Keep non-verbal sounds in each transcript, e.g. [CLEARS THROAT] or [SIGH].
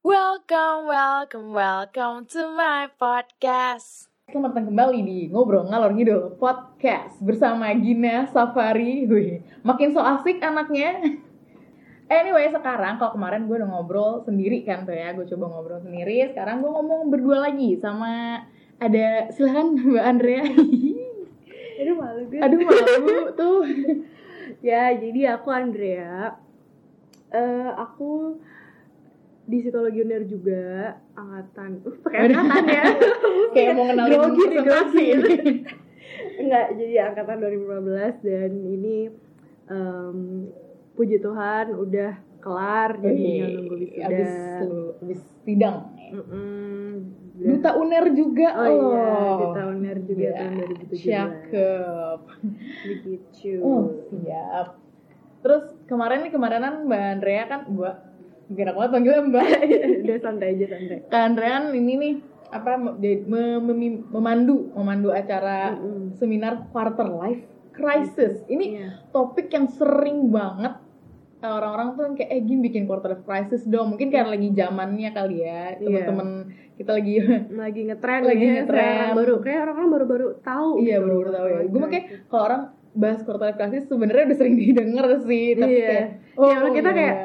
Welcome, welcome, welcome to my podcast. Selamat datang kembali di Ngobrol Ngalor Ngidul Podcast bersama Gina Safari. Wih, makin so asik anaknya. Anyway, sekarang kalau kemarin gue udah ngobrol sendiri kan tuh ya, gue coba ngobrol sendiri. Sekarang gue ngomong berdua lagi sama ada silahkan Mbak Andrea. [LAUGHS] Aduh malu gue. Aduh malu [LAUGHS] tuh. ya jadi aku Andrea. Eh aku di psikologi uner juga angkatan. Uh, pakai angkatan ya. [LAUGHS] Kayak mau kenalin Grogi nih, grogi. [LAUGHS] Enggak, jadi angkatan 2015 dan ini em, puji Tuhan udah kelar jadi nunggu wisuda. abis, abis sidang. Mm-mm. Duta UNER juga Oh iya, loh. Duta UNER juga Ya, tahun 2017. Cakep. Begitu. Oh, siap. Terus kemarin nih kemarinan Mbak Andrea kan Mbak Mungkin aku banget panggilnya Mbak [LAUGHS] udah santai aja santai. Kak ini nih apa me- jadi me- memi- memandu memandu acara Mm-mm. seminar quarter life crisis. Ini Iya. topik yang sering banget eh, orang-orang tuh kayak eh gini bikin quarter life crisis dong. Mungkin karena lagi zamannya kali ya. Iya. Teman-teman kita lagi [LAUGHS] lagi ngetren Lagi ya, ngetren. baru kayak orang-orang baru-baru tahu Iya gitu. baru baru tahu ya. Oh, Gue makanya kalau orang bahas quarter life crisis sebenarnya udah sering [LAUGHS] didengar sih, tapi Iya. kayak Iya, kalau kita iya. kayak,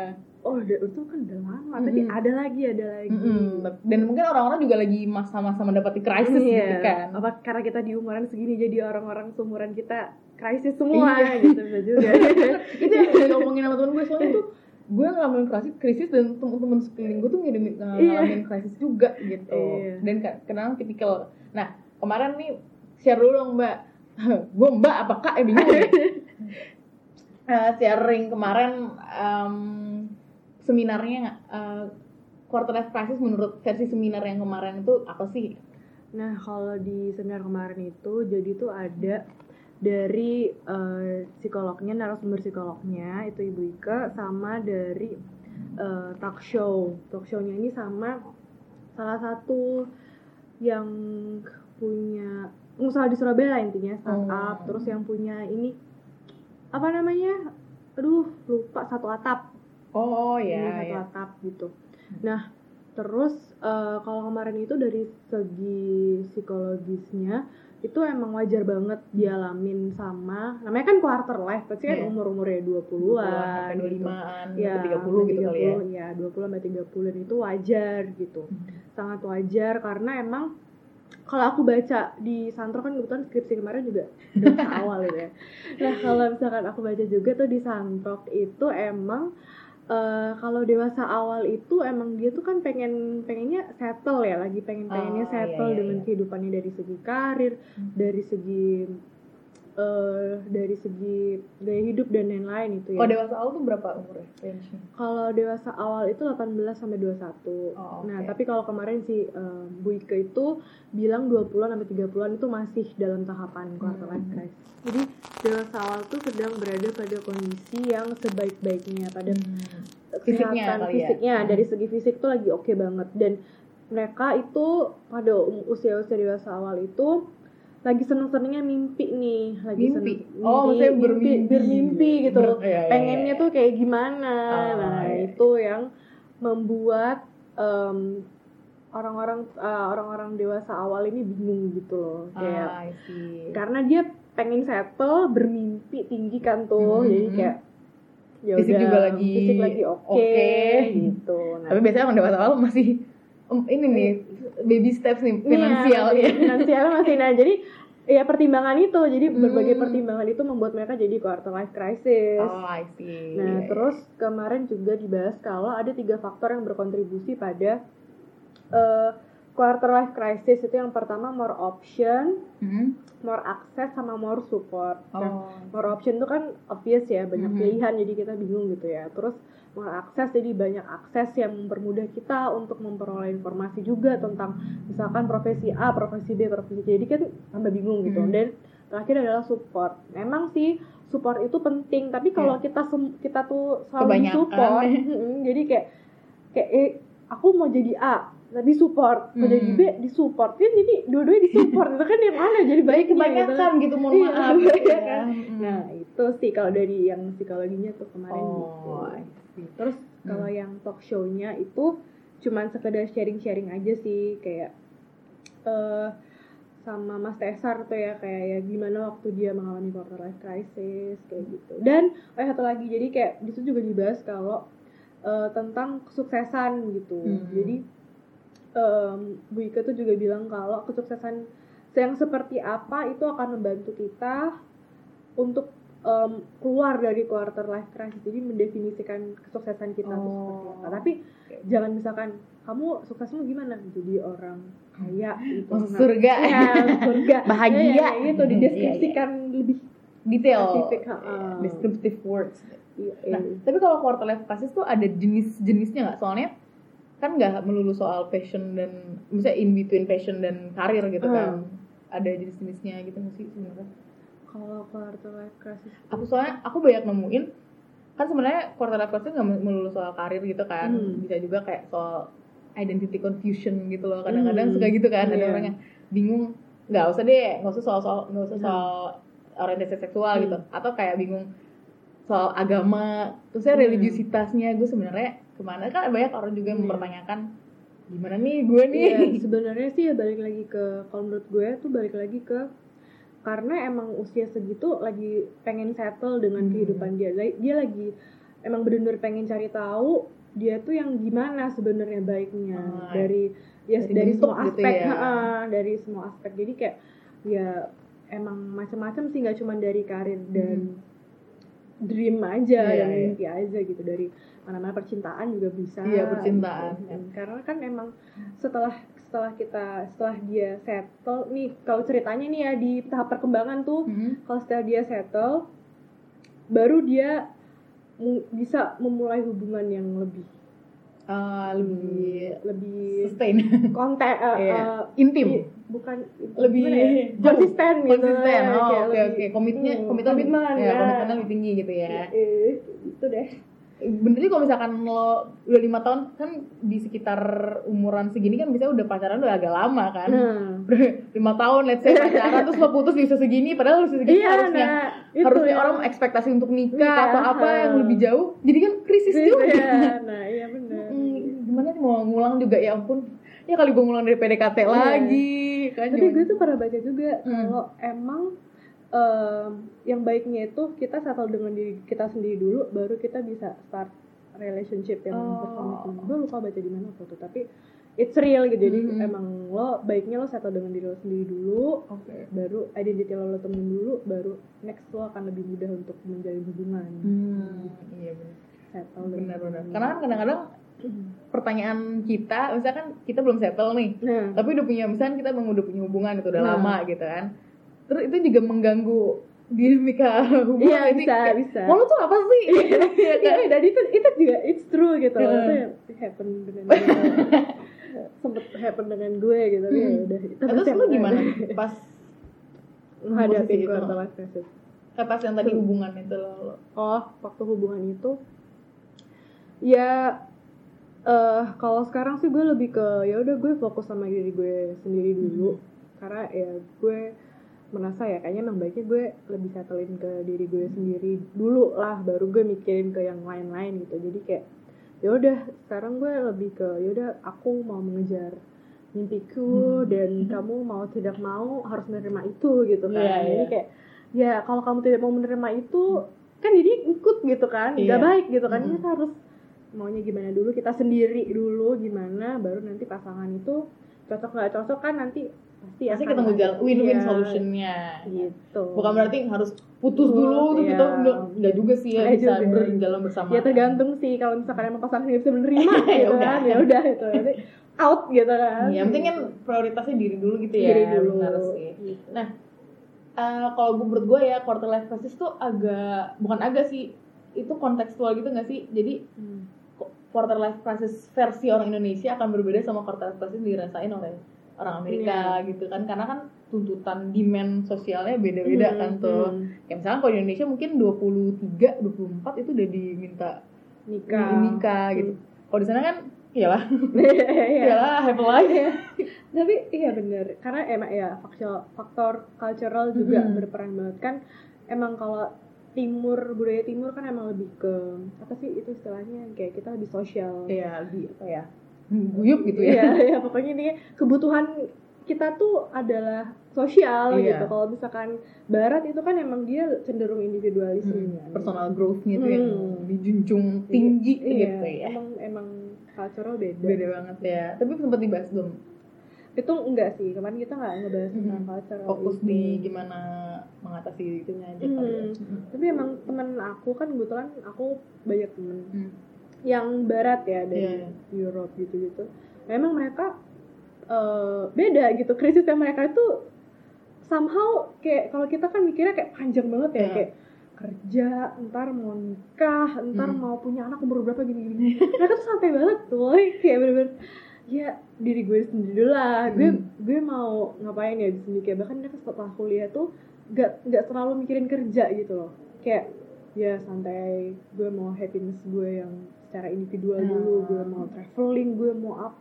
oh udah itu kan udah lama tapi Mm-mm. ada lagi ada lagi Mm-mm. Dan mungkin orang-orang juga lagi masa-masa mendapati krisis Iya. gitu kan. apa karena kita di umuran segini jadi orang-orang seumuran kita krisis semua Iya. gitu bisa juga [LAUGHS] itu yang gue ngomongin sama temen gue soalnya tuh gue ngalamin krisis, krisis dan temen-temen sekeliling gue tuh ngalamin, ngalamin krisis juga gitu. Iya. Dan kadang tipikal. Nah kemarin nih share dulu dong mbak. [LAUGHS] gue mbak apa kak? Eh bingung. [LAUGHS] Eh, sharing kemarin em, seminarnya eh, quarter life crisis menurut versi seminar yang kemarin itu apa sih? nah kalau di seminar kemarin itu jadi tuh ada dari eh, psikolognya narasumber psikolognya itu ibu Ika sama dari eh, talk show talk show-nya ini sama salah satu yang punya pengusaha di Surabaya lah intinya startup Oh. terus yang punya ini apa namanya aduh lupa satu atap Oh ya, satu ya. atap gitu. Nah, terus eh, kalau kemarin itu dari segi psikologisnya itu emang wajar banget dialamin sama namanya kan quarter life pasti kan Iya. umur-umurnya 20-an sampai gitu. 25-an, Ya, sampai 30 gitu kali ya. 30, ya 20 sampai 30 itu wajar gitu. Sangat wajar karena emang kalau aku baca di Santro kan kebetulan skripsi kemarin juga dewasa [LAUGHS] awal gitu ya. Nah kalau misalkan aku baca juga tuh di Santok itu emang eh, kalau dewasa awal itu emang dia tuh kan pengen pengennya settle ya lagi pengen pengennya Oh, settle iya, iya, dengan iya. kehidupannya dari segi karir, Hmm. dari segi eh dari segi gaya hidup dan lain-lain itu ya. Oh dewasa awal tuh berapa umurnya? Kalau dewasa awal itu 18 sampai 21. Oh, Nah, oke. tapi kalau kemarin si eh, Bu Ika itu bilang 20-an sampai 30-an itu masih dalam tahapan quarter life Hmm. crisis. Jadi dewasa awal tuh sedang berada pada kondisi yang sebaik-baiknya pada Fisiknya kesehatan kali ya? fisiknya Hmm. dari segi fisik tuh lagi oke banget dan mereka itu pada um- usia-usia dewasa awal itu lagi seneng-senengnya mimpi nih, lagi Mimpi? seneng Oh, maksudnya bermimpi. bermimpi gitu. Ber- iya, iya, Pengennya iya. tuh kayak gimana. Oh, nah, iya. itu yang membuat em, orang-orang eh, orang-orang dewasa awal ini bingung gitu loh. Kayak Ah, see. karena dia pengen settle, bermimpi tinggi kan tuh. Mhm. Jadi kayak ya Fisik udah, juga lagi fisik lagi oke oke. gitu. Nah, Tapi biasanya orang dewasa awal masih em, ini nih baby steps nih finansial Iya, ya. finansial masih nah jadi ya pertimbangan itu jadi berbagai Hmm. pertimbangan itu membuat mereka jadi quarter life crisis Oh, I see. nah terus kemarin juga dibahas kalau ada tiga faktor yang berkontribusi pada eh, quarter life crisis itu yang pertama more option Hmm? more access sama more support Nah, Oh. more option itu kan obvious ya banyak Mhm. pilihan jadi kita bingung gitu ya terus akses jadi banyak akses yang mempermudah kita untuk memperoleh informasi juga tentang misalkan profesi A profesi B profesi C jadi kan tambah bingung gitu Mhm. dan terakhir adalah support memang sih support itu penting tapi kalau kita sem- kita tuh selalu Kebanyakan. support [LAUGHS] jadi kayak kayak eh, aku mau jadi A tapi support mau jadi Hmm. B disupport kan jadi dua-duanya disupport [LAUGHS] itu kan yang mana jadi baik kebanyakan gitu mohon Iya, maaf [LAUGHS] gitu iya ya. kan. Mm. Nah itu sih kalau dari yang psikologinya tuh kemarin gitu. oh, I see. Terus kalau yang talk show-nya itu cuman sekedar sharing-sharing aja sih kayak eh sama Mas Tesar tuh ya kayak ya gimana waktu dia mengalami quarter life crisis kayak gitu dan oh ya, satu lagi jadi kayak di situ juga dibahas kalau eh, tentang kesuksesan gitu Hmm. jadi em, Bu Ika tuh juga bilang kalau kesuksesan yang seperti apa itu akan membantu kita untuk em, keluar dari quarter life crisis jadi mendefinisikan kesuksesan kita tuh seperti apa Oh. tapi jangan misalkan kamu suksesmu gimana jadi orang kaya [LAUGHS] gitu Nah, surga. iya, surga [LAUGHS] Bahagia. Ya, ya, ya, itu Iya, dideskripsikan lebih Detail. Spesifik, ha-ha. Descriptive words. iya, Nah, iya. tapi kalau quarter life crisis tuh ada jenis-jenisnya nggak? Soalnya kan nggak melulu soal passion dan misalnya in between passion dan karir gitu kan. Hmm. Ada jenis-jenisnya gitu sih sebenarnya? Kalau quarter life crisis Aku soalnya aku banyak nemuin kan sebenarnya quarter life crisis nggak melulu soal karir gitu kan. Hmm. Bisa juga kayak soal identity confusion gitu loh. Kadang-kadang Hmm. suka gitu kan ada Iya. orang yang bingung nggak usah deh nggak usah soal soal nggak usah Hmm. soal orientasi seksual Hmm. gitu atau kayak bingung soal agama terusnya Hmm. religiusitasnya gue sebenarnya ke mana kan banyak orang juga yang Hmm. mempertanyakan gimana nih gue nih Iya, sebenarnya sih ya balik lagi ke kalau menurut gue tuh balik lagi ke karena emang usia segitu lagi pengen settle dengan Hmm. kehidupan dia dia lagi emang bener-bener pengen cari tahu dia tuh yang gimana sebenarnya baiknya Ah, dari ya dari dari, semua gitu aspek ya. ha-ha, dari semua aspek jadi kayak ya emang macam-macam sih nggak cuma dari karir dan dream aja Hmm. Dan iya. mimpi aja gitu dari mana-mana percintaan juga bisa Iya, percintaan. gitu. karena kan emang setelah setelah kita setelah dia settle nih kalau ceritanya nih ya di tahap perkembangan tuh Hmm. kalau setelah dia settle baru dia bisa memulai hubungan yang lebih Ah, lebih lebih sustain konten eh, [LAUGHS] Iya. eh, intim bukan lebih ya? [LAUGHS] konsisten gitu konsisten ya, oh oke oke komitnya Hmm, komitmen komitmen, ya ya. komitmennya lebih tinggi gitu ya eh, itu deh bener sih kalau misalkan lo udah lima tahun kan di sekitar umuran segini kan bisa udah pacaran udah agak lama kan. Udah lima tahun let's say pacaran terus lo putus di usia segini padahal usia segini iya harusnya. nah itu harusnya yang- orang ekspektasi untuk nikah Nikah, atau apa ha. yang lebih jauh jadi kan krisis juga. Iya, [LAUGHS] nah iya benar Hmm, gimana sih mau ngulang juga ya ampun. Ya kali gue ngulang dari PDKT Iya. lagi kan tapi gue tuh pernah baca juga Hmm. kalau emang em, yang baiknya itu kita settle dengan diri kita sendiri dulu baru kita bisa start relationship yang Oh. berkomitmen gue lupa baca di mana itu tapi it's real gitu. Jadi Hmm. emang lo baiknya lo settle dengan diri lo sendiri dulu oke. baru identity lo lo temuin dulu baru next lo akan lebih mudah untuk menjalin hubungan. Hmm, iya benar settle benar-benar karena kan kadang-kadang pertanyaan kita misalkan kita belum settle nih nah. tapi udah punya misalkan kita udah punya hubungan itu udah Nah. lama gitu kan terus itu juga mengganggu dinamika hubungan iya Jadi bisa kayak, bisa mau tuh apa sih [LAUGHS] Iya kan? Iya, dan itu itu juga it's true gitu. Iya. Itu happen dengan gue. [LAUGHS] sempet happen dengan gue gitu. Ya Hmm. udah. Itu terus lu gimana pas [LAUGHS] menghadapi quarter life crisis? eh, pas yang tadi Hmm. hubungan itu lo, lo. Oh, waktu hubungan itu ya eh kalau sekarang sih gue lebih ke ya udah gue fokus sama diri gue sendiri dulu karena ya gue merasa ya kayaknya emang baiknya gue lebih settlein ke diri gue sendiri dulu lah baru gue mikirin ke yang lain-lain gitu jadi kayak ya udah sekarang gue lebih ke ya udah aku mau mengejar mimpiku Hmm. dan kamu mau tidak mau harus menerima itu gitu kan Iya, jadi iya. kayak ya kalau kamu tidak mau menerima itu kan jadi ikut gitu kan nggak Iya. baik gitu kan Hmm. kita harus maunya gimana dulu kita sendiri dulu gimana baru nanti pasangan itu cocok nggak cocok kan nanti pasti pasti ketemu jalan win-win Iya, solutionnya gitu bukan berarti harus putus dulu tuh Iya. gitu enggak, enggak juga sih ya bisa juga. berjalan bersama ya tergantung sih kalau misalkan emang pasangannya bisa menerima [LAUGHS] Ya gitu udah. kan ya udah itu out gitu kan yang penting kan prioritasnya diri dulu gitu ya diri dulu benar sih Gitu. Nah, Eh, kalau gue menurut gue ya quarter life crisis tuh agak bukan agak sih itu kontekstual gitu gak sih jadi Hmm. quarter life crisis versi orang Indonesia akan berbeda sama quarter life crisis dirasain oleh orang Amerika Iya. gitu kan. Karena kan tuntutan demand sosialnya beda-beda Hmm, kan tuh. hmm. kayak misalnya kalau di Indonesia mungkin 23 24 itu udah diminta nikah. nikah gitu. Kalau di sana kan iyalah. [LAUGHS] Iya. iyalah have a life. Tapi iya bener. Karena emang ya faktor faktor cultural juga Mhm. berperan banget. Kan emang kalau timur budaya timur kan emang lebih ke apa sih itu istilahnya? Kayak kita lebih sosial. Iya, lebih apa ya? Guyup gitu ya Iya, ya pokoknya ini kebutuhan kita tuh adalah sosial Iya. gitu. Kalau misalkan barat itu kan emang dia cenderung individualisme. Hmm, kan. personal growth-nya tuh yang Hmm. dijunjung tinggi Iya, gitu ya Emang emang cultural beda. beda banget ya tapi sempat dibahas belum Itu enggak sih, kemarin kita nggak ngebahas Hmm. tentang cultural. fokus itu. di gimana mengatasi itunya aja kali ya. Hmm. Tapi emang temen aku kan kebetulan aku banyak temen Hmm. Yang barat ya dari Iya. Europe gitu-gitu. Memang mereka eh, beda gitu. Krisisnya mereka itu somehow kayak kalau kita kan mikirnya kayak panjang banget ya Iya. kayak kerja, ntar mau nikah, ntar Hmm. mau punya anak umur berapa gini-gini. mereka tuh santai banget tuh, [LAUGHS] kayak bener-bener ya diri gue sendiri dulu lah. Gue Hmm. gue mau ngapain ya di sini kayak bahkan mereka setelah kuliah tuh gak nggak terlalu mikirin kerja gitu loh. Kayak ya santai gue mau happiness gue yang secara individual Hmm. dulu gue mau traveling gue mau up.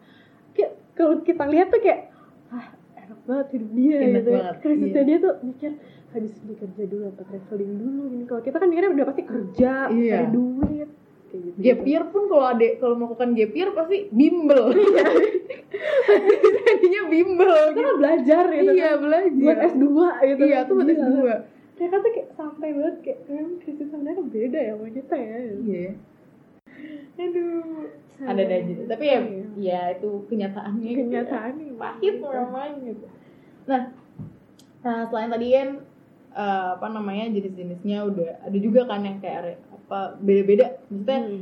Kayak kalau kita lihat tuh kayak ah enak banget hidup dia Enak gitu. banget, krisisnya iya. dia tuh mikir habis ini kerja dulu atau traveling dulu ini kalau kita kan mikirnya udah pasti kerja Iya. cari duit kayak gitu. Gap year pun kalau adek kalau melakukan gap year pasti bimbel. [LAUGHS] Jadinya bimbel kita gitu. kan belajar gitu iya kan. belajar. Buat S2 gitu iya kan. tuh buat Gila. S2 mereka tuh kayak santai banget kayak memang krisis mereka beda ya sama kita ya. Iya aduh ada aja tapi ya Iya. ya itu kenyataannya gitu kenyataannya pahit gitu. namanya gitu nah nah selain tadi kan eh, apa namanya jenis-jenisnya udah ada juga kan yang kayak apa beda-beda maksudnya Hmm.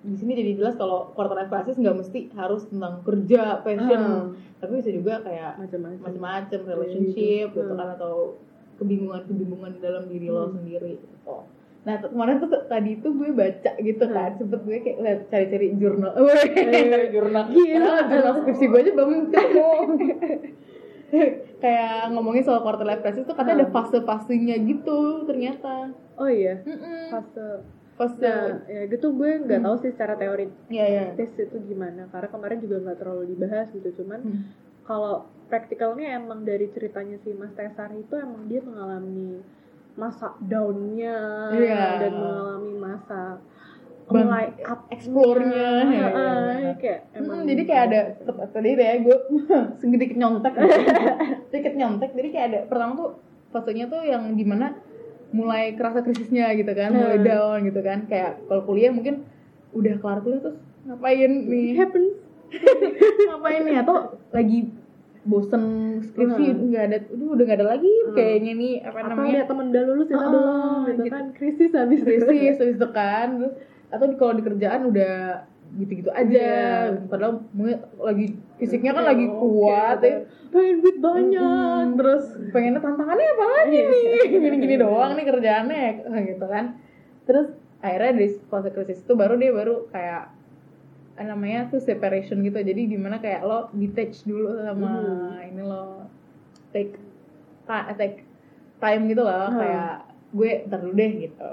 di sini jadi jelas kalau quarter life crisis nggak mesti harus tentang kerja passion Ah. tapi bisa juga kayak macam-macam relationship gitu. gitu kan atau kebingungan-kebingungan dalam diri lo Hmm. sendiri gitu. Nah kemarin tuh tadi tuh gue baca gitu Hmm. kan, sempet gue kayak cari-cari jurnal, [LAUGHS] cari jurnal, Gila. Padahal jurnal skripsi gue aja belum ketemu. [LAUGHS] kayak ngomongin soal quarter life crisis tuh katanya ada Hmm. fase-fasenya gitu ternyata. oh iya Mm-mm. fase Fase, nah ya gitu gue nggak Hmm. tahu sih secara teori ya ya. tes itu gimana karena kemarin juga nggak terlalu dibahas gitu cuman Hmm. kalau praktikalnya emang dari ceritanya si Mas Tesar itu emang dia mengalami masa downnya Iya. dan mengalami masa mulai up explore-nya, ya, ya, ya. kayak Hmm, emang jadi kayak ada tadi ya gue [LAUGHS] sedikit nyontek [LAUGHS] sedikit nyontek jadi kayak ada pertama tuh fasenya tuh yang di mana mulai kerasa krisisnya gitu kan mulai Hmm. down gitu kan. Kayak kalau kuliah mungkin udah kelar kuliah terus ngapain nih? Happens. [LAUGHS] Ngapain nih? Atau lagi bosen skripsi Hmm. nggak ada udah udah nggak ada lagi Hmm. kayaknya nih apa atau namanya ada temen udah lulus kita Ah, belum gitu, gitu. kan krisis habis krisis habis itu kan terus atau kalau di kerjaan udah gitu-gitu aja Iya. padahal mungkin lagi fisiknya kan lagi kuat gitu. ya pengen duit banyak Mm, terus pengennya tantangannya apa lagi Iya. nih gini-gini doang nih kerjaannya gitu kan terus akhirnya dari fase krisis itu baru dia baru kayak namanya tuh separation gitu jadi di mana kayak lo detach dulu sama Hmm. ini lo take ta- take time gitu loh Hmm. kayak gue ntar dulu deh gitu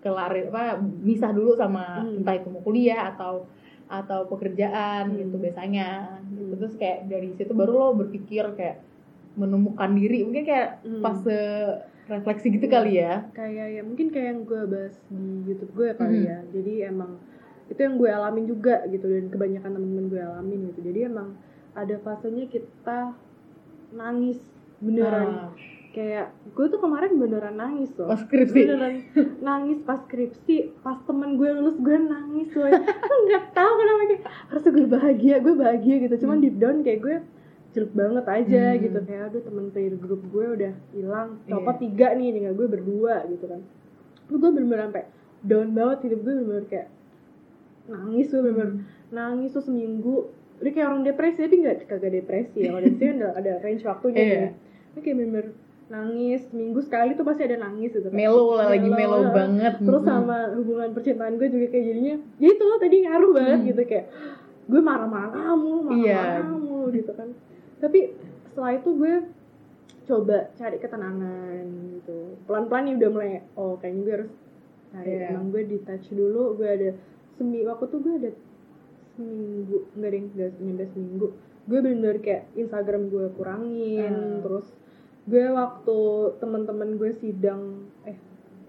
kelarin apa misah dulu sama Hmm. entah itu mau kuliah atau atau pekerjaan Hmm. gitu biasanya gitu. Hmm. terus kayak dari situ baru lo berpikir kayak menemukan diri mungkin kayak Hmm. fase refleksi gitu Hmm. kali ya kayak ya mungkin kayak yang gue bahas di YouTube gue kali Mhm. ya jadi emang itu yang gue alamin juga gitu dan kebanyakan temen-temen gue alamin gitu. Jadi emang ada fasenya kita nangis beneran. Ah, kayak gue tuh kemarin beneran nangis loh. Pas skripsi. Beneran. Nangis pas skripsi pas temen gue lulus gue nangis loh nggak tahu kenapa kayak harusnya gue bahagia gue bahagia gitu. Cuman Hmm. deep down kayak gue jelek banget aja Hmm. gitu. Kayak aduh temen player grup gue udah hilang Iya. copot tiga nih tinggal gue berdua gitu kan. Terus gue bener-bener sampai down banget hidup gue bener-bener kayak nangis gue bener-bener Hmm. nangis tuh seminggu udah kayak orang depresi tapi nggak kagak depresi ya kalau depresi kan ada, ada range waktunya Iya. ya Ini kayak bener nangis seminggu sekali tuh pasti ada nangis gitu kan. melo lah lagi melo banget terus Mm. sama hubungan percintaan gue juga kayak jadinya ya itu tadi ngaruh banget Hmm. gitu kayak gue marah-marah mulu marah-marah mulu gitu kan tapi setelah itu gue coba cari ketenangan gitu pelan-pelan nih udah mulai oh kayaknya gue harus cari Iya. emang gue di touch dulu gue ada semi waktu tuh gue ada seminggu deh enggak nyampe seminggu gue bener-bener kayak Instagram gue kurangin Hmm. terus gue waktu teman-teman gue sidang eh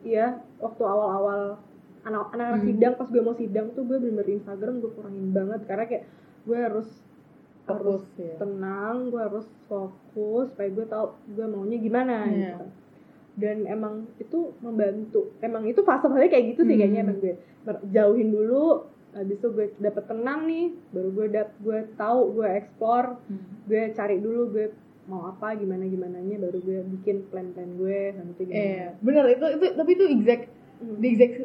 iya waktu awal-awal anak anak Hmm. sidang pas gue mau sidang tuh gue bener-bener Instagram gue kurangin banget karena kayak gue harus harus Fokus, ya. tenang gue harus fokus supaya gue tahu gue maunya gimana Iya. gitu dan emang itu membantu emang itu fase-fase kayak gitu sih Hmm. kayaknya emang gue jauhin dulu habis itu gue dapet tenang nih baru gue dap gue tahu gue explore Hmm. gue cari dulu gue mau apa gimana gimananya baru gue bikin plan-plan gue nanti gimana Iya, bener itu itu tapi itu exact Hmm. the exact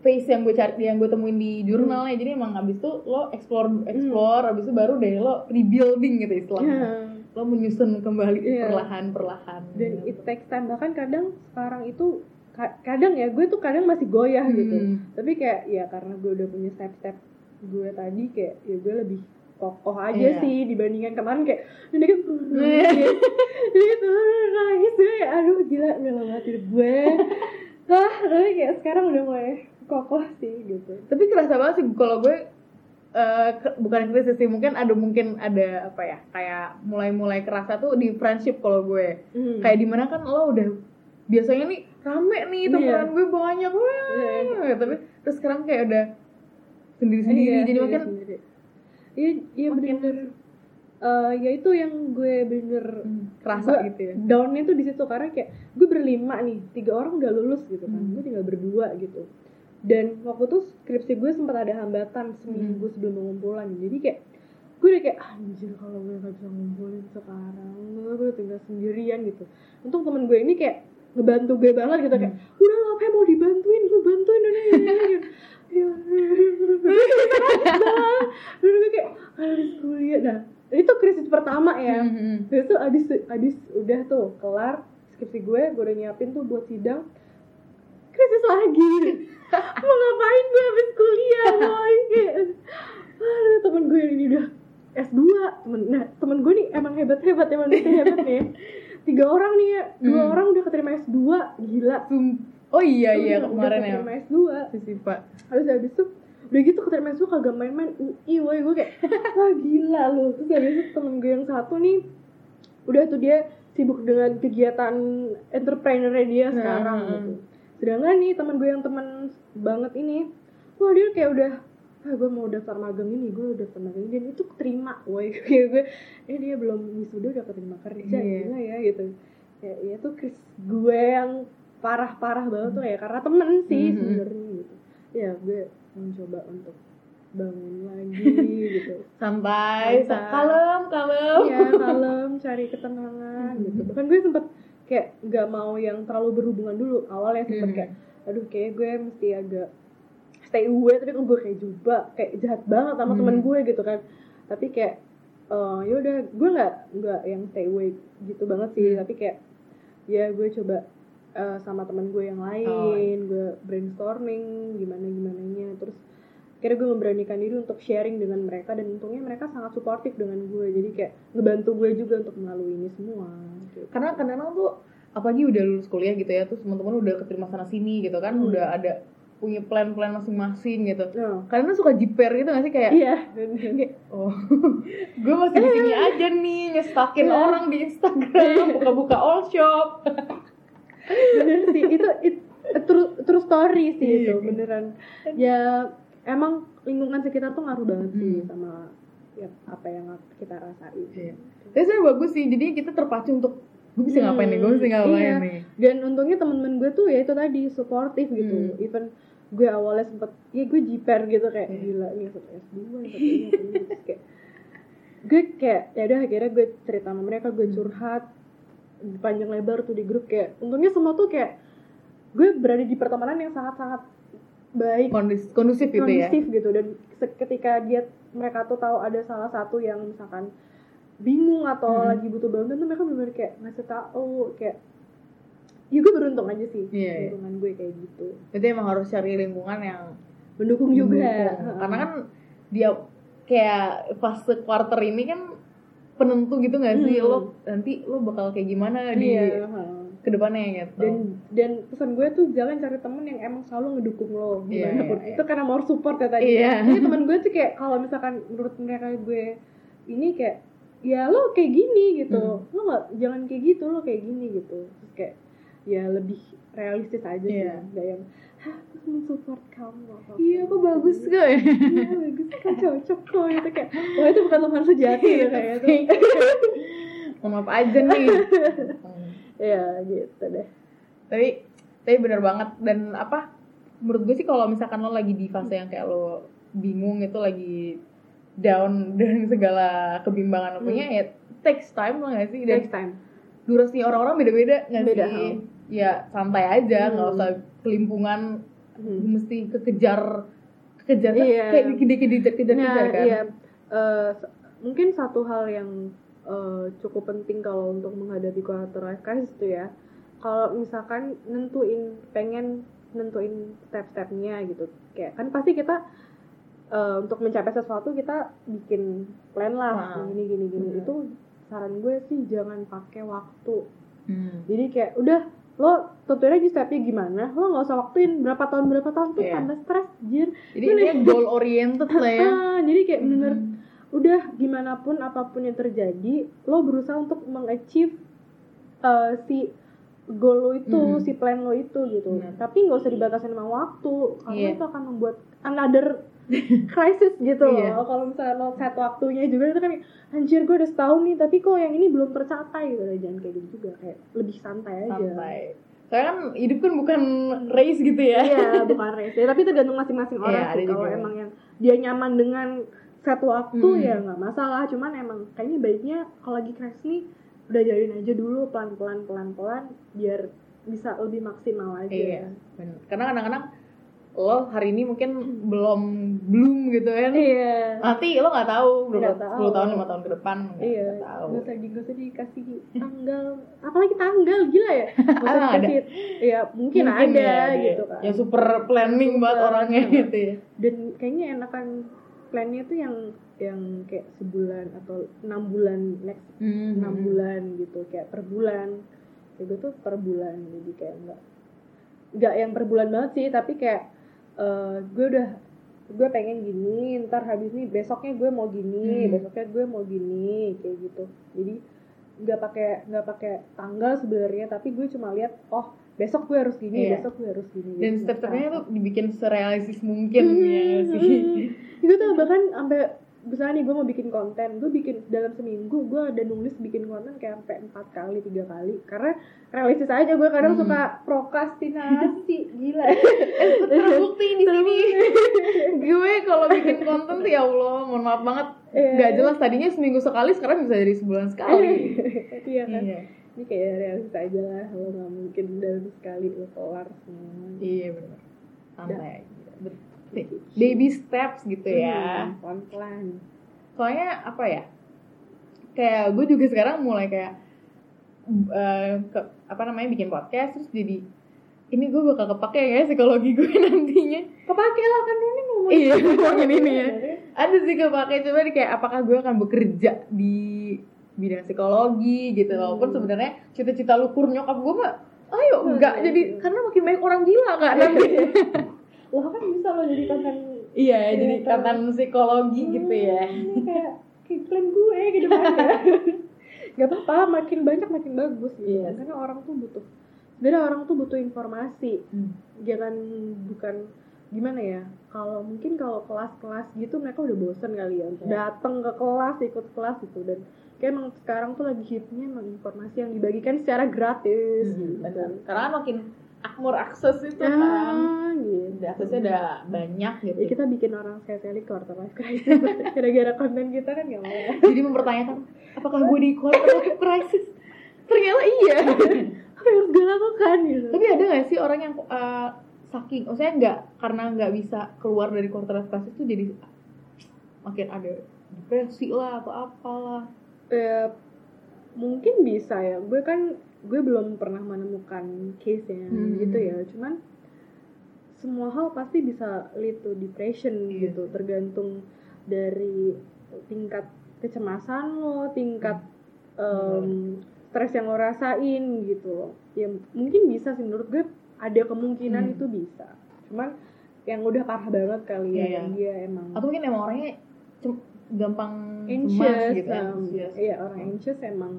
pace yang gue cari yang gue temuin di jurnalnya jadi emang abis itu lo explore explore abis itu baru deh lo rebuilding gitu istilahnya. Lo menyusun kembali Iya. perlahan perlahan. Dan it takes time. Bahkan kadang sekarang itu ka- kadang ya gue tuh kadang masih goyah gitu. Hmm. tapi kayak ya karena gue udah punya step-step gue tadi kayak ya gue lebih kokoh aja Iya. sih dibandingkan kemarin kayak ini kan gitu nangis gue kayak aduh gila nggak lama hidup gue. [LAUGHS] Ah tapi kayak sekarang udah mulai kokoh sih gitu. Tapi kerasa banget sih kalau gue eh, ke- bukan krisis sih mungkin ada mungkin ada apa ya kayak mulai-mulai kerasa tuh di friendship kalau gue Hmm. kayak di mana kan lo udah biasanya nih rame nih Iya. temenan gue banyak wah Iya. tapi terus sekarang kayak udah sendiri-sendiri Iya, jadi iya, makin iya iya bener Eh, ya itu yang gue bener kerasa Gua- gitu ya downnya tuh di situ karena kayak gue berlima nih tiga orang udah lulus gitu kan Hmm. gue tinggal berdua gitu dan waktu itu skripsi gue sempat ada hambatan seminggu Hmm. sebelum pengumpulan. Jadi kayak gue udah kayak anjir kalau gue gak bisa ngumpulin sekarang gue tinggal sendirian gitu. Untung temen gue ini kayak ngebantu gue banget gitu kayak Hmm. udah lo apa yang mau dibantuin? Gue bantuin udah Dulu gue kayak harus kuliah nah itu krisis pertama ya. Mhm. Terus tuh abis, abis udah tuh kelar skripsi gue, gue udah nyiapin tuh buat sidang krisis lagi. [LAUGHS] Mau ngapain gue abis kuliah boy? Kayak aduh temen gue ini udah S2 temen, nah temen gue nih emang hebat-hebat emang manusia hebat nih. Ya. [LAUGHS] tiga orang nih ya. Dua Hmm. orang udah keterima S2 gila. Sum- oh iya iya Udah- kemarin udah ya. keterima S2 sisi pak Terus habis itu udah gitu keterima S2 kagak main-main UI woy gue kayak [LAUGHS] wah gila lu. Terus habis itu temen gue yang satu nih udah tuh dia sibuk dengan kegiatan entrepreneurnya dia Hmm. sekarang gitu sedangkan nih temen gue yang temen banget ini wah dia kayak udah ah gue mau daftar magang ini gue udah daftar magang ini dan itu keterima woy [LAUGHS] kayak gue eh dia belum wisuda udah keterima kerja Iya. gila ya gitu ya ya tuh kris gue yang parah-parah banget tuh ya karena temen sih Mhm. sebenarnya gitu ya gue mencoba untuk bangun lagi [LAUGHS] gitu santai Santai. kalem kalem Iya kalem [LAUGHS] cari ketenangan gitu bahkan gue sempet kayak nggak mau yang terlalu berhubungan dulu. Awalnya sempet Mhm. kayak aduh kayak gue mesti agak stay away tapi kok gue kayak juga kayak jahat banget sama Hmm. temen gue gitu kan. Tapi kayak eh ya udah gue nggak nggak yang stay away gitu banget sih. Hmm. tapi kayak ya gue coba eh, sama temen gue yang lain Oh, gue brainstorming gimana gimana terus kira gue memberanikan diri untuk sharing dengan mereka dan untungnya mereka sangat suportif dengan gue. Jadi kayak ngebantu gue juga untuk melalui ini semua gitu. karena kadang-kadang tuh apalagi udah lulus kuliah gitu ya terus teman-teman udah keterima sana sini gitu kan Hmm. udah ada punya plan-plan masing-masing gitu Nah, kadang suka jiper gitu gak sih kayak iya oh [LAUGHS] gue masih di sini aja nih nyestakin Iya. orang di Instagram [LAUGHS] buka-buka all shop bener sih itu it- true true story sih Iya. itu beneran ya emang lingkungan sekitar tuh ngaruh banget sih Hmm. sama ya apa yang kita rasain Iya. tapi sebenarnya bagus sih jadi kita terpacu untuk gue bisa ngapain nih gue bisa Hmm, ngapain iya. nih dan untungnya temen-temen gue tuh ya itu tadi suportif gitu Hmm. even gue awalnya sempet ya gue jiper gitu kayak Iya. gila nih satu S2 nih satu ini satu ini Terus kayak gue kayak ya udah akhirnya gue cerita sama mereka gue Hmm. curhat panjang lebar tuh di grup kayak untungnya semua tuh kayak gue berada di pertemanan yang sangat-sangat baik Kondis, kondusif gitu ya kondusif gitu dan ketika dia mereka tuh tahu ada salah satu yang misalkan bingung atau Hmm. lagi butuh bantuan tuh mereka benar kayak ngasih tahu kayak ya gue beruntung aja sih Iya, iya. lingkungan gue kayak gitu jadi emang harus cari lingkungan yang mendukung juga mendukung. karena kan dia kayak fase quarter ini kan penentu gitu gak sih Hmm. lo nanti lo bakal kayak gimana di iya. Ke depannya gitu. Dan dan pesan gue tuh jangan cari temen yang emang selalu ngedukung lo. Iya, gimana? pun iya, itu karena more support ya tadi. Iya. Jadi teman gue tuh kayak kalau misalkan menurut mereka gue ini kayak ya lo kayak gini gitu. Hmm. lo nggak jangan kayak gitu lo kayak gini gitu. Terus kayak ya lebih realistis aja sih. Iya. nggak yang terus mensupport kamu apa iya kok bagus kok ya? iya bagus kan cocok kok gitu kayak wah itu bukan teman sejati ya kayak itu [LAUGHS] mohon maaf aja nih [LAUGHS] Hmm. ya gitu deh tapi tapi bener banget dan apa menurut gue sih kalau misalkan lo lagi di fase yang kayak lo bingung itu lagi down [LAUGHS] dengan segala kebimbangan lo punya ya takes time lo gak sih dan next time durasi orang-orang beda-beda nggak Beda, sih oh. ya santai aja nggak Hmm. usah kelimpungan Hmm. mesti kekejar kekejar kan Iya. kayak dikejar kejar Nah, kejar kan iya. Eh, s- mungkin satu hal yang eh, cukup penting kalau untuk menghadapi quarter life crisis itu ya, kalau misalkan nentuin pengen nentuin step-stepnya gitu, kayak kan pasti kita eh, untuk mencapai sesuatu kita bikin plan lah, Ah. gini gini gini. Bener. Itu saran gue sih jangan pakai waktu. Hmm. Jadi kayak udah lo tentuin aja stepnya gimana, lo nggak usah waktuin berapa tahun berapa tahun tuh Iya. tambah stres, jir. jadi ini goal oriented lah ya [LAUGHS] Ah, jadi kayak Hmm. Udah gimana pun apa pun yang terjadi lo berusaha untuk mengachieve uh, si goal lo itu Hmm. si plan lo itu gitu. Benar. tapi nggak usah dibatasi sama waktu karena Iya. itu akan membuat another [LAUGHS] crisis gitu Iya. loh kalau misalnya lo set waktunya juga itu kan anjir gue udah setahun nih tapi kok yang ini belum tercapai. Gitu jangan kayak gitu juga. Kayak lebih santai aja. Santai. Soalnya kan hidup kan bukan race gitu ya. Iya bukan race ya, tapi tergantung masing-masing Iya, orang ada sih. kalau emang yang dia nyaman dengan satu waktu Hmm. ya nggak masalah. Cuman emang kayaknya baiknya kalau lagi crash nih udah jalin aja dulu pelan pelan pelan pelan biar bisa lebih maksimal aja. Iya bener. karena kadang-kadang lo hari ini mungkin belum belum gitu kan iya. Nanti lo nggak tahu berapa. 10 tahun lima tahun ke depan nggak iya. tahu. Nggak usah nggak usah dikasih tanggal. Apalagi tanggal gila ya. [LAUGHS] Nggak usah Ah, ada. ya mungkin, ada ya, dia. gitu kan. Yang super planning Super, buat orangnya gitu ya. Dan kayaknya enakan plannya tuh yang yang kayak sebulan atau enam bulan next Hmm. enam bulan gitu kayak per bulan kayak gue tuh per bulan jadi kayak enggak nggak yang per bulan banget sih tapi kayak eh, gue udah gue pengen gini ntar habis ini besoknya gue mau gini Hmm. besoknya gue mau gini kayak gitu jadi nggak pakai nggak pakai tanggal sebenarnya tapi gue cuma lihat oh besok gue harus gini Iya. besok gue harus gini dan Gitu. step-stepnya tuh dibikin serealistis mungkin Hmm, ya sih. [LAUGHS] Gue tuh bahkan sampai misalnya nih gue mau bikin konten, gue bikin dalam seminggu gue ada nulis bikin konten kayak sampai empat kali tiga kali karena realistis aja gue kadang Hmm. suka prokrastinasi gila. [LAUGHS] [LAUGHS] terbukti di sini gue kalau bikin konten tuh ya Allah mohon maaf banget Iya. nggak jelas tadinya seminggu sekali sekarang bisa jadi sebulan sekali Iya kan. iya Ini kayak realistis aja lah, lo nggak mungkin dalam sekali lo kelar semua. iya benar santai aja. Baby steps gitu ya. Pelan pelan. soalnya apa ya? Kayak gue juga sekarang mulai kayak eh, ke- apa namanya bikin podcast terus jadi ini gue bakal kepake ya psikologi gue [LAUGHS] nantinya. Kepake lah kan ini ngomong. iya ngomongin ini ya. [LAUGHS] Ada sih kepake coba kayak apakah gue akan bekerja di bidang psikologi gitu Hmm. walaupun sebenarnya cita-cita lukur nyokap gue mah ayo Hmm. enggak jadi karena makin banyak orang gila kan nanti Lo kan bisa lo jadi konten iya jadi Iya, konten psikologi gitu ya ini kayak kayak plan gue ke depannya [LAUGHS] nggak apa-apa makin banyak makin bagus gitu Iya. karena orang tuh butuh sebenarnya orang tuh butuh informasi Hmm. jangan bukan gimana ya kalau mungkin kalau kelas-kelas gitu mereka udah bosen kali ya Iya. datang ke kelas ikut kelas gitu dan kayak emang sekarang tuh lagi hitnya emang informasi yang dibagikan secara gratis Hmm, gitu. benar. Karena kan makin akmur akses itu kan. ah, gitu. Udah aksesnya udah banyak gitu. Ya kita bikin orang sekali quarter life crisis [LAUGHS] gara-gara konten kita kan gak mau [LAUGHS] Jadi mempertanyakan apakah gue di quarter life crisis? Ternyata iya. [LAUGHS] apa yang harus gue lakukan gitu Tapi ada gak sih orang yang uh, saking, maksudnya nggak karena nggak bisa keluar dari quarter life crisis tuh jadi makin ada depresi lah atau apalah. Eh, mungkin bisa ya. Gue kan gue belum pernah menemukan case yang Hmm. gitu ya. Cuman semua hal pasti bisa lead to depression Iya. gitu. Tergantung dari tingkat kecemasan lo tingkat em, stres yang lo rasain gitu. Loh ya mungkin bisa sih. Menurut gue ada kemungkinan Hmm. itu bisa. Cuman yang udah parah banget kali ya yang dia emang Atau mungkin emang orangnya gampang anxious, gitu ya. um, anxious. iya orang anxious emang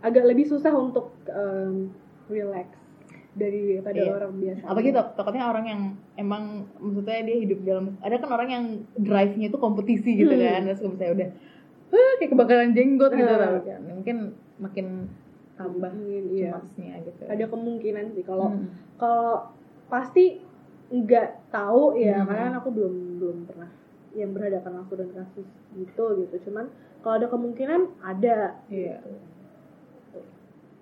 agak lebih susah untuk um, relax daripada Iya. orang biasa apa gitu takutnya orang yang emang maksudnya dia hidup dalam ada kan orang yang drive-nya itu kompetisi gitu Hmm. kan terus kalau misalnya udah "Wah, kayak kebakaran jenggot gitu tapi kan mungkin makin tambah iya. cemasnya gitu ada kemungkinan sih kalau Hmm. kalau pasti nggak tahu ya Hmm. karena aku belum belum pernah yang berhadapan langsung dengan kasus gitu gitu cuman kalau ada kemungkinan ada Iya.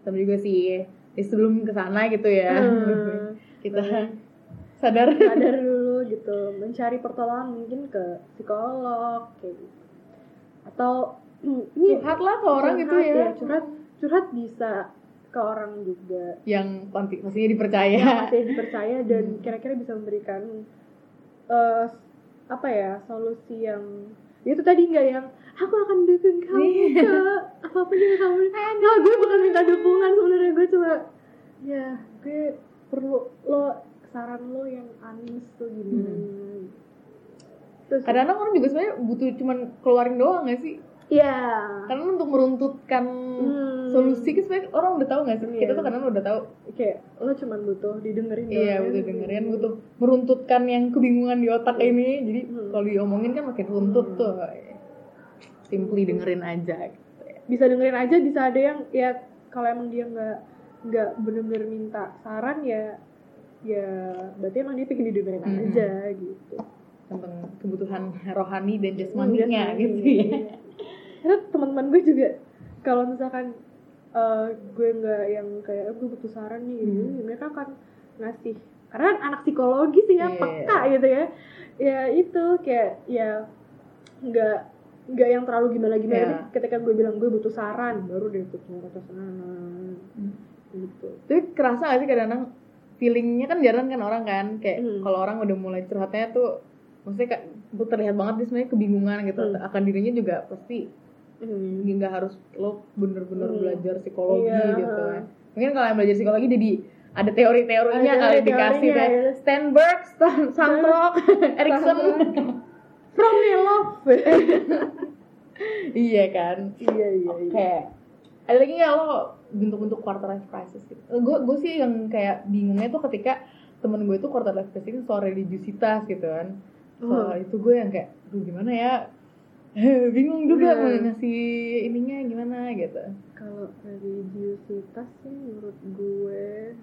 Tapi juga sih ya sebelum ke sana gitu ya. Hmm. [LAUGHS] kita sadar. sadar [LAUGHS] dulu gitu mencari pertolongan mungkin ke psikolog kayak gitu atau hmm, [CLEARS THROAT] ini Curhat lah ke orang gitu curhat ya. curhat curhat bisa ke orang juga Yang pastinya dipercaya. yang masih dipercaya dan [LAUGHS] Hmm. kira-kira bisa memberikan eh, apa ya solusi yang itu tadi nggak yang aku akan dukung kamu Iya. ke apa pun yang kamu [LAUGHS] nah gue bukan minta dukungan sebenarnya gue cuma ya gue perlu lo saran lo yang anis tuh gimana terus Kadang-kadang orang juga sebenarnya butuh cuman keluarin doang gak sih? Ya Karena untuk meruntutkan Hmm. solusi kan sebenarnya orang udah tahu gak sih? Kita Iya. tuh kadang udah tahu. kayak lo cuma butuh didengerin Iya, doang. butuh dengerin, butuh meruntutkan yang kebingungan di otak ini. Jadi Hmm. kalau diomongin kan makin runtut Hmm. tuh. Simply dengerin aja gitu bisa dengerin aja bisa ada yang ya kalau emang dia nggak nggak bener-bener minta saran ya ya berarti emang dia pengen didengerin Mm-mm. aja gitu Tentang kebutuhan rohani dan Hmm, jasmaninya jasmani, gitu ya. iya. Karena teman-teman gue juga kalau misalkan eh, gue nggak yang kayak "Eh, gue butuh saran nih Hmm. mereka akan ngasih karena anak psikologi sih ya Iya. peka gitu ya ya itu kayak ya nggak nggak yang terlalu gimana gimana Iya. ketika gue bilang gue butuh saran baru dia nyerocos sana Hmm. gitu Tapi kerasa gak sih kadang-kadang feelingnya kan jarang kan orang kan kayak Hmm. kalau orang udah mulai curhatnya tuh maksudnya kayak tuh terlihat banget dia sebenarnya kebingungan gitu Hmm. akan dirinya juga pasti Hmm. nggak harus lo bener-bener Hmm. belajar psikologi Iya. gitu kan. mungkin kalau yang belajar psikologi jadi ada teori-teorinya kali teori-teorinya, dikasih ya. Stenberg, Santrok, Erikson love iya kan iya iya Oke. iya Ada lagi nggak lo bentuk-bentuk quarter life crisis gitu? Gue gue sih yang kayak bingungnya tuh ketika temen gue tuh quarter life crisis soal religiusitas gitu kan. Soal Hmm. itu gue yang kayak, duh gimana ya? [LAUGHS] Bingung juga Iya. mau ngasih ininya gimana gitu. kalau religiusitas sih menurut gue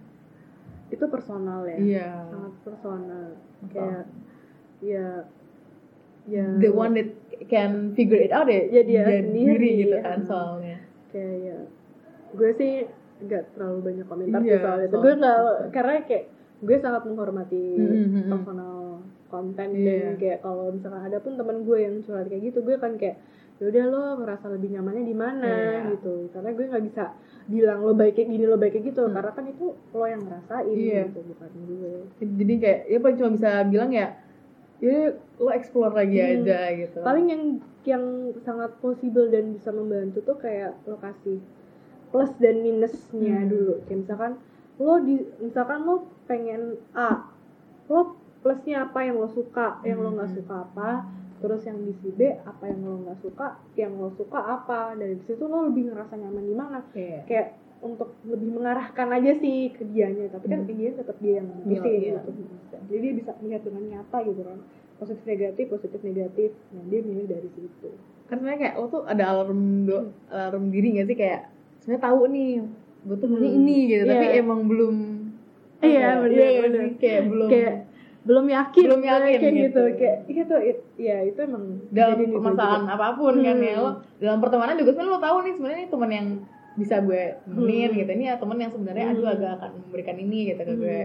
itu personal ya Iya. sangat personal Masalah. kayak ya ya The one that can figure it out ya, Ya, dia sendiri, gitu ya. kan soalnya. kayak ya gue sih nggak terlalu banyak komentar Iya, sih soal itu gue nggak karena kayak gue sangat menghormati Mhm. personal konten Iya. dan kayak kalau misalkan ada pun teman gue yang curhat kayak gitu gue kan kayak yaudah lo ngerasa lebih nyamannya di mana Iya. gitu karena gue nggak bisa bilang lo baik kayak gini lo baik kayak gitu Hmm. karena kan itu lo yang ngerasain Iya. gitu bukan gue Jadi kayak ya paling cuma bisa bilang ya, ya lo explore lagi Hmm. aja gitu. paling yang yang sangat possible dan bisa membantu tuh kayak lokasi plus dan minusnya Hmm. dulu kayak misalkan lo di misalkan lo pengen A lo plusnya apa yang lo suka? Yang lo nggak Hmm. suka apa? Terus yang di si B apa yang lo nggak suka? Yang lo suka apa? Dari situ lo lebih ngerasa nyaman di mana? Iya. kayak untuk lebih mengarahkan aja sih ke dianya. Tapi kan Hmm. dia tetap dia yang mutusin iya. jadi dia bisa melihat dengan nyata gitu kan. Positif negatif positif negatif. Nah dia milih dari situ. Kan sebenarnya kayak lo tuh ada alarm do, alarm diri gak sih? Kayak sebenarnya tahu nih gue tuh maunya Hmm. ini gitu tapi Iya. emang belum Iya, ya, bener, iya bener. sih, kayak belum kayak belum yakin Belum yakin kayak gitu, gitu. kayak itu it- ya itu emang dalam permasalahan apa pun kan ya Hmm. lo dalam pertemanan juga sebenarnya lo tahu nih sebenarnya ini teman yang bisa gue temenin Hmm. gitu ini ya teman yang sebenarnya aduh Hmm. agak akan memberikan ini gitu ke Hmm. gue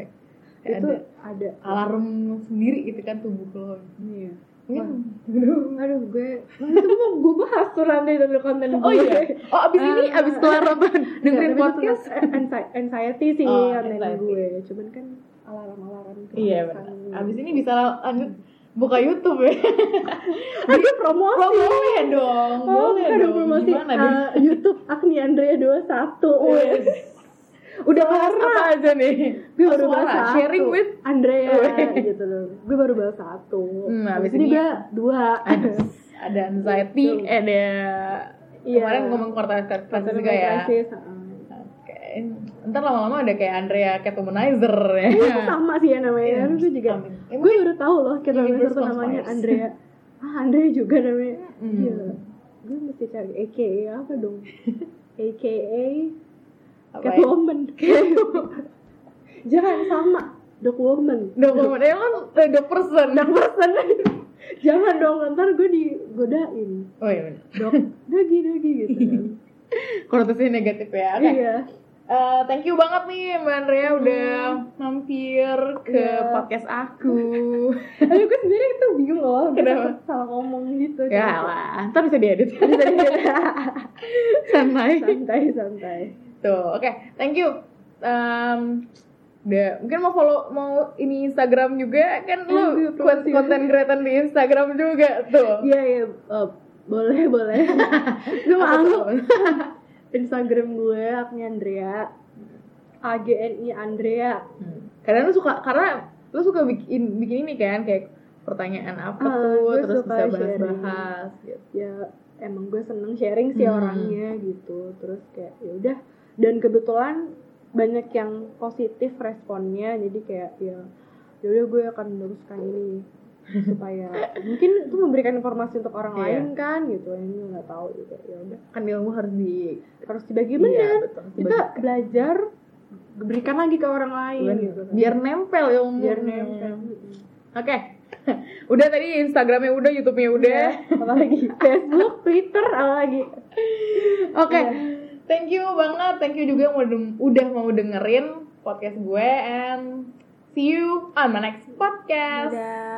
itu ada ada alarm sendiri gitu kan tubuh lo iya mungkin aduh gue. Itu mau gue bahas tuh nanti dari konten gue. oh iya. Oh abis ini Ah. abis kelar apa? Dengerin itu podcast? anxiety sih Oh, konten anxiety. gue. Cuman kan alarm-alarm iya benar. abis ini bisa lanjut buka YouTube ya. [LAUGHS] Ada promosi. Boleh dong, Oh, boleh dong. promosi. Gimana uh, YouTube Agni Andrea 21 Wes. Udah bahas Suara. apa aja nih? gue Oh, baru bahas satu. sharing with Andrea Wes. gitu loh gue baru bahas satu Hmm, habis ini gue dua ada, ada anxiety, Betul. ada Iya. kemarin ngomong quarter life crisis juga ya. Oke. ntar lama-lama ada kayak Andrea Catwomanizer ya. Ini tuh sama sih ya namanya. Iya. Terus gue juga gue baru tahu loh Universe tuh namanya. Andrea. Ah, Andrea juga namanya. Hmm. Gila. Gue mesti cari AKA apa dong? AKA [LAUGHS] Apa ya? Catwoman. [LAUGHS] Jangan sama. Dog Woman. Dokumen ya kan eh, dog person. Dog person. [LAUGHS] Jangan dong, ntar gue digodain. Oh iya bener. Dog, dagi, dagi gitu kan. [LAUGHS] Konotasinya negatif ya. Oke. Iya. Eh, thank you banget nih Mbak Andrea udah mampir ke Iya. podcast aku. Tapi gue sendiri itu bingung loh. Kenapa? salah ngomong gitu. ya lah, ntar bisa diedit. Bisa. Santai. santai, santai. Tuh, oke, thank you. Um, udah, mungkin mau follow mau ini Instagram juga kan lu konten kreator di Instagram juga tuh. Iya, iya. Eh, boleh, boleh. [LAUGHS] gue malu. tuh? [LAUGHS] Instagram gue aknya Andrea. AGNI Andrea. Hmm. Karena lu suka karena lu suka bikin bikin ini kan kayak pertanyaan apa Ah, tuh terus suka bisa sharing. bahas-bahas gitu. Ya emang gue seneng sharing sih Hmm. orangnya gitu. Terus kayak ya udah. Dan kebetulan banyak yang positif responnya. Jadi kayak ya ya udah gue akan meneruskan ini [LAUGHS] supaya mungkin itu memberikan informasi untuk orang Iya. lain kan gitu ini nggak tahu juga ya udah Kan ilmu harus di harus dibagi Iya, benar betul. kita belajar berikan lagi ke orang lain Bener. gitu kan. biar nempel ilmu. biar nempel Oke. [LAUGHS] udah tadi Instagramnya udah, YouTube-nya udah. Iya, apalagi [LAUGHS] Facebook Twitter apalagi Oke. Iya. Thank you banget. Thank you juga udah mau dengerin podcast gue and see you on my next podcast. Dadah.